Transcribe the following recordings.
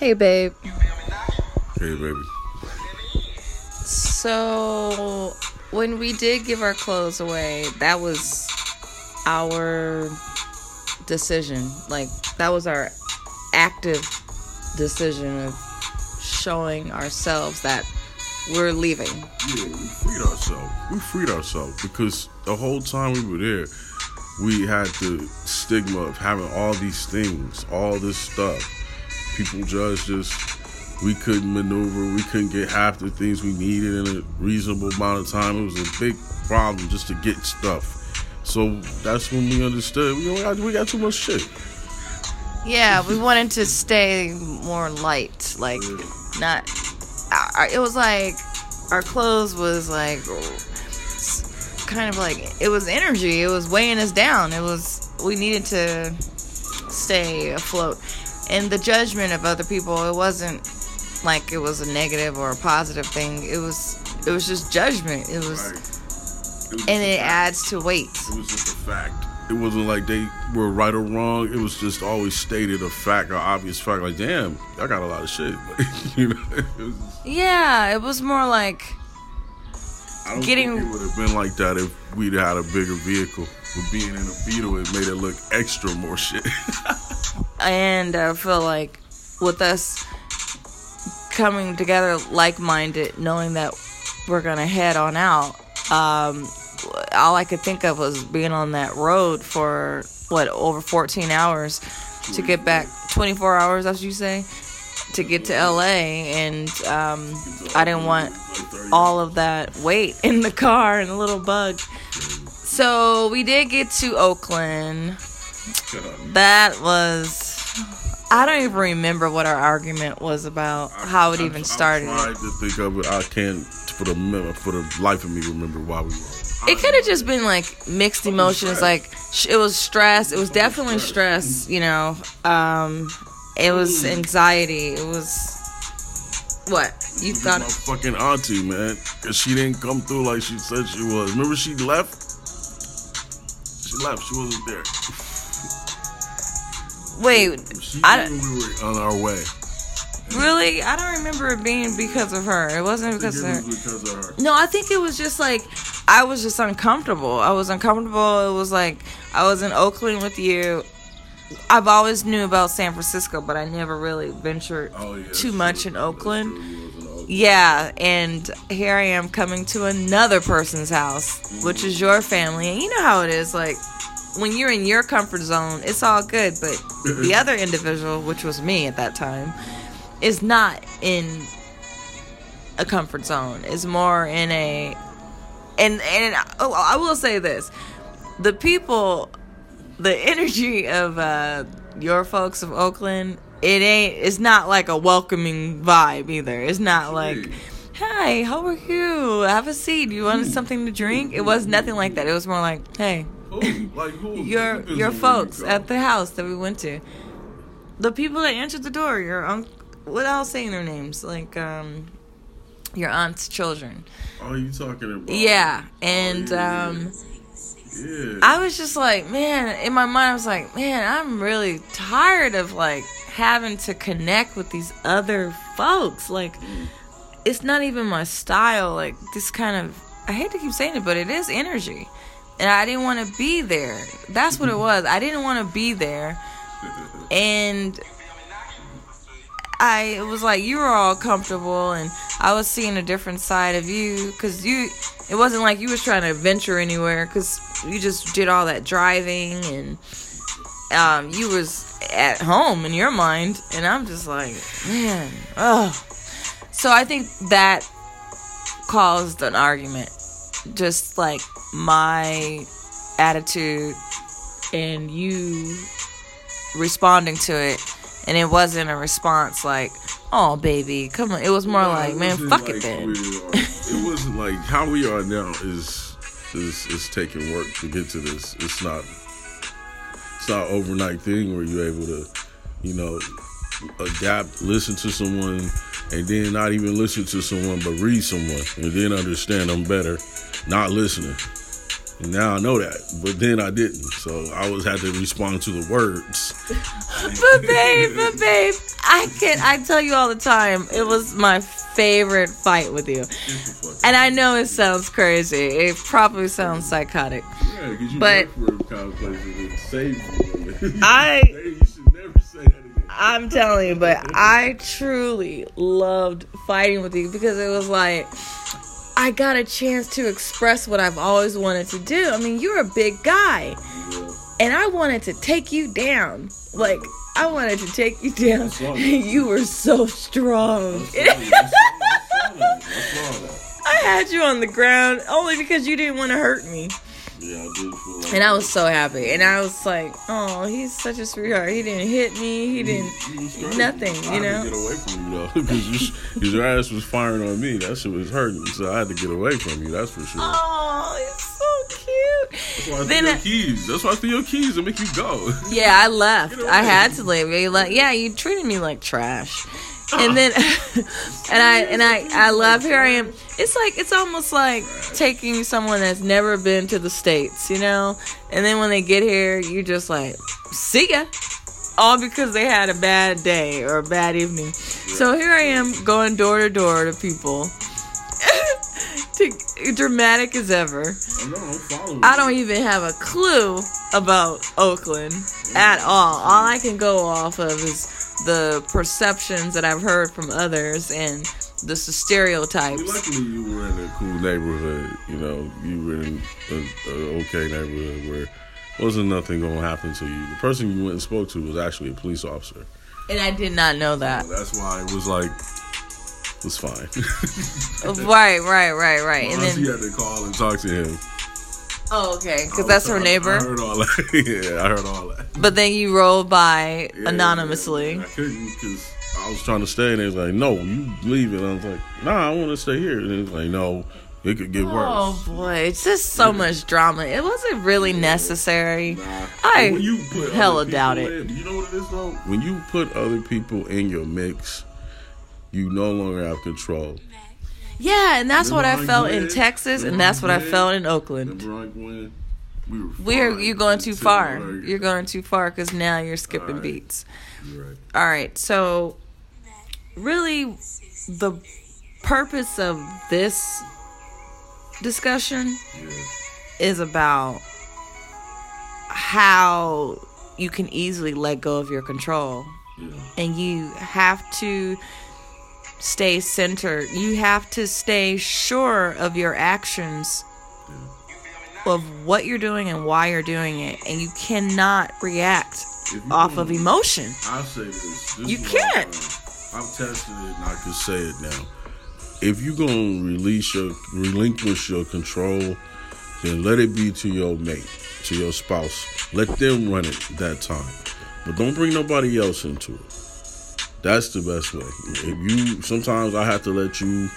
Hey, babe. Hey, baby. So, when we did give our clothes away, that was our decision. Like, that was our active decision of showing ourselves that we're leaving. Yeah, we freed ourselves. We freed ourselves because the whole time we were there, we had the stigma of having all these things, all this stuff. People judged us. We couldn't maneuver. We couldn't get half the things we needed in a reasonable amount of time. It was a big problem just to get stuff. So that's when we understood we got, we got too much shit. Yeah, we wanted to stay more light. Like, not. Our, it was like our clothes was like kind of like it was energy. It was weighing us down. It was we needed to stay afloat. And the judgment of other people, it wasn't like it was a negative or a positive thing. It was it was just judgment. It was, Right. It was and it fact. adds to weight. It was just a fact. It wasn't like they were right or wrong. It was just always stated a fact, or obvious fact. Like, damn, I got a lot of shit. you know, it was, Yeah, it was more like I don't Getting- think it would have been like that if we'd had a bigger vehicle. But being in a Beetle, it made it look extra more shit. and I feel like with us coming together like-minded, knowing that we're gonna head on out, um, all I could think of was being on that road for what over 14 hours to get back 24 hours. as you say to get to LA, and um, I didn't want all of that weight in the car and a little bug. So we did get to Oakland. That was. I don't even remember what our argument was about, how it even started. I tried to think of it. I can't for the for the life of me remember why we were. It could have just been like mixed emotions. Like it was stress. It was definitely stress. You know, um, it was anxiety. It was what you is my fucking auntie, man, because she didn't come through like she said she was. Remember, she left. She left. She wasn't there. Wait, She I knew we were on our way. really? I don't remember it being because of her. It wasn't because it of because of her. No, I think it was just like I was just uncomfortable. I was uncomfortable. It was like I was in Oakland with you. I've always knew about San Francisco, but I never really ventured Oh, yeah, too much true. in Oakland. true. We was in Oakland. Yeah, and here I am coming to another person's house, which is your family. And you know how it is like when you're in your comfort zone, it's all good, but the other individual, which was me at that time, is not in a comfort zone. Is more in a and and oh, I will say this. The people the energy of uh your folks of Oakland, it ain't it's not like a welcoming vibe either. It's not like Hi, how are you? Have a seat. You want something to drink? It was nothing like that. It was more like, hey, Who? Like who? your your folks at the house that we went to. The people that answered the door, your unc what else saying their names? Like um your aunt's children. Oh, you talking about? Yeah. And Oh, yeah. um Yeah. I was just like, man, in my mind I was like, man, I'm really tired of like having to connect with these other folks. Like mm. it's not even my style. Like this kind of I hate to keep saying it, but it is energy. And I didn't want to be there. That's what it mm-hmm. was. I didn't want to be there. And I was like you were all comfortable and I was seeing a different side of you cuz you it wasn't like you was trying to venture anywhere cuz you just did all that driving and um you was at home in your mind and I'm just like man oh so I think that caused an argument just like my attitude and you responding to it and it wasn't a response like oh baby come on it was more No, like man fuck it like then it wasn't like how we are now is is is taking work to get to this. It's not it's not an overnight thing where you're able to, you know, adapt, listen to someone, and then not even listen to someone but read someone and then understand them better. Not listening. And now I know that, but then I didn't. So I always had to respond to the words. but babe, but babe, I can I tell you all the time, it was my favorite fight with you. And I know it sounds crazy. It probably sounds psychotic. Yeah, 'cause you But- work for a kind of place that saved you. I- you should never say that again. I'm telling you, but I truly loved fighting with you because it was like I got a chance to express what I've always wanted to do. I mean, you're a big guy, and I wanted to take you down. Like I wanted to take you down. I saw that. You were so strong. I had you on the ground only because you didn't want to hurt me. Yeah, I did feel like And I was so happy. And I was like, oh, he's such a sweetheart. He didn't hit me. He didn't. You nothing, I you had know? to get away from you though, because your ass was firing on me. That shit was hurting, so I had to get away from you. That's for sure. Oh, he's so cute. That's why I then threw I- your keys. That's why I threw your keys to make you go. Yeah, I left. I had to leave. You like, yeah, you treated me like trash. And then, and I and I I love here I am. It's like it's almost like taking someone that's never been to the states, you know. And then when they get here, you're just like, see ya, all because they had a bad day or a bad evening. So here I am going door to door to people, to, dramatic as ever. I know, I'm following. I don't even have a clue about Oakland at all. All I can go off of is the perceptions that I've heard from others and the stereotypes. Luckily, you were in a cool neighborhood. You know, you were in a, a okay neighborhood where wasn't nothing gonna happen to you. The person you went and spoke to was actually a police officer. And I did not know that. That's why it was like, it was fine. Right, right, right, right. And Unless you had to call and talk to him. Oh, okay, because that's her trying- I neighbor. heard all that. yeah, I heard all that. But then you rolled by Yeah, anonymously. yeah, I couldn't because I was trying to stay, and they was like, "No, you leave it." I was like, "Nah, I want to stay here." And it was like, "No, it could get Oh worse." Oh boy, it's just so much drama. It wasn't really necessary. Nah. I When you put hella doubt it. in- you know what it is though? When you put other people in your mix, you no longer have control. Yeah, and that's what I felt in Texas, and that's what I felt in Oakland. We were We're you're going too far. like- You're going too far because now you're skipping Alright. beats. Right. All right, so really, the purpose of this discussion Yeah. is about how you can easily let go of your control Yeah. and you have to stay centered. You have to stay sure of your actions, of what you're doing and why you're doing it, and you cannot react you off of emotion. I'll say this. this You I can't. I've tested it and I can say it now. If you're gonna release your relinquish your control, then let it be to your mate, to your spouse. Let them run it that time. But don't bring nobody else into it. That's the best way. If you sometimes I have to let you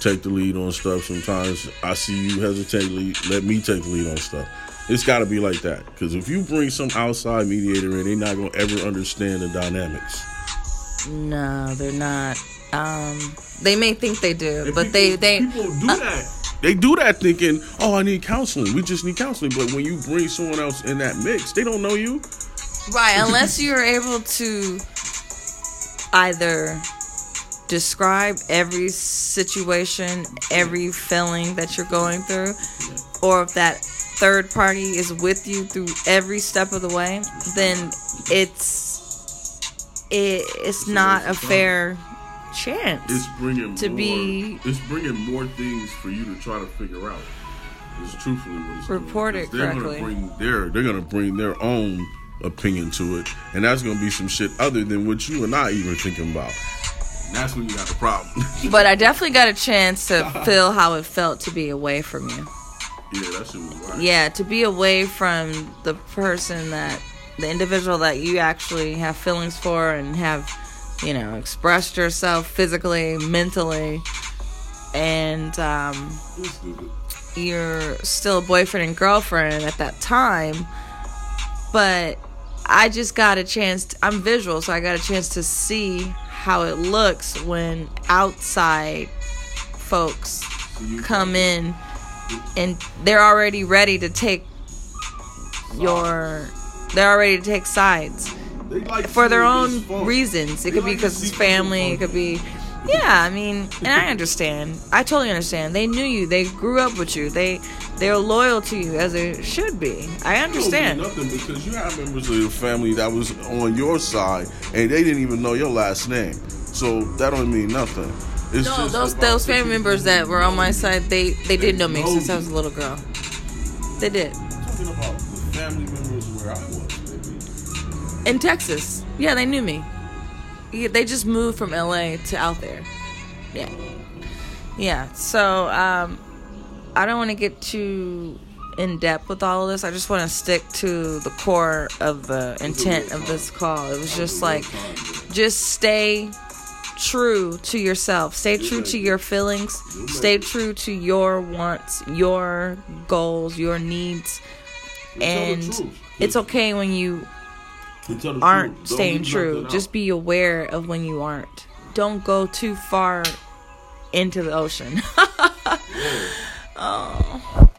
take the lead on stuff. Sometimes I see you hesitate, lead, let me take the lead on stuff. It's got to be like that. Because if you bring some outside mediator in, they're not gonna ever understand the dynamics. No, they're not. Um, they may think they do, And but people- they they people do that. They do that thinking, "Oh, I need counseling. We just need counseling." But when you bring someone else in that mix, they don't know you. right unless you're able to either describe every situation, every feeling that you're going through, or if that third party is with you through every step of the way, then it's it, it's not a fair chance. It's bringing To more, be- It's bringing more things for you to try to figure out. It's truthfully what it's doing. Report it 'Cause they're correctly. Gonna bring their, they're gonna bring their own opinion to it, and that's gonna be some shit other than what you and I even thinking about. And that's when you got the problem. But I definitely got a chance to feel how it felt to be away from you. yeah, that shit was right. Yeah, to be away from the person that, the individual that you actually have feelings for and have, you know, expressed yourself physically, mentally, and um, you're still a boyfriend and girlfriend at that time. But I just got a chance, to, I'm visual, so I got a chance to see how it looks when outside folks come in and they're already ready to take your. They're already to take sides like for their own reasons. It They could be like to because it's family. It could be, yeah. I mean, and I understand. I totally understand. They knew you. They grew up with you. They they're loyal to you as they should be. I It don't understand. nothing because you have members of your family that was on your side and they didn't even know your last name. So that don't mean nothing. It's No, those those family members that were on my side, they they did know me know since I was a little girl. They did talking about the family members where I was, baby. in Texas. Yeah, they knew me. Yeah, they just moved from LA to out there. Yeah, yeah. So um, I don't want to get too in depth with all of this. I just want to stick to the core of the intent of this call. It was just like, just stay true to yourself. Stay true to your feelings. Stay true to your wants, your goals, your needs. And it's okay when you aren't staying true. Just be aware of when you aren't. Don't go too far into the ocean. oh.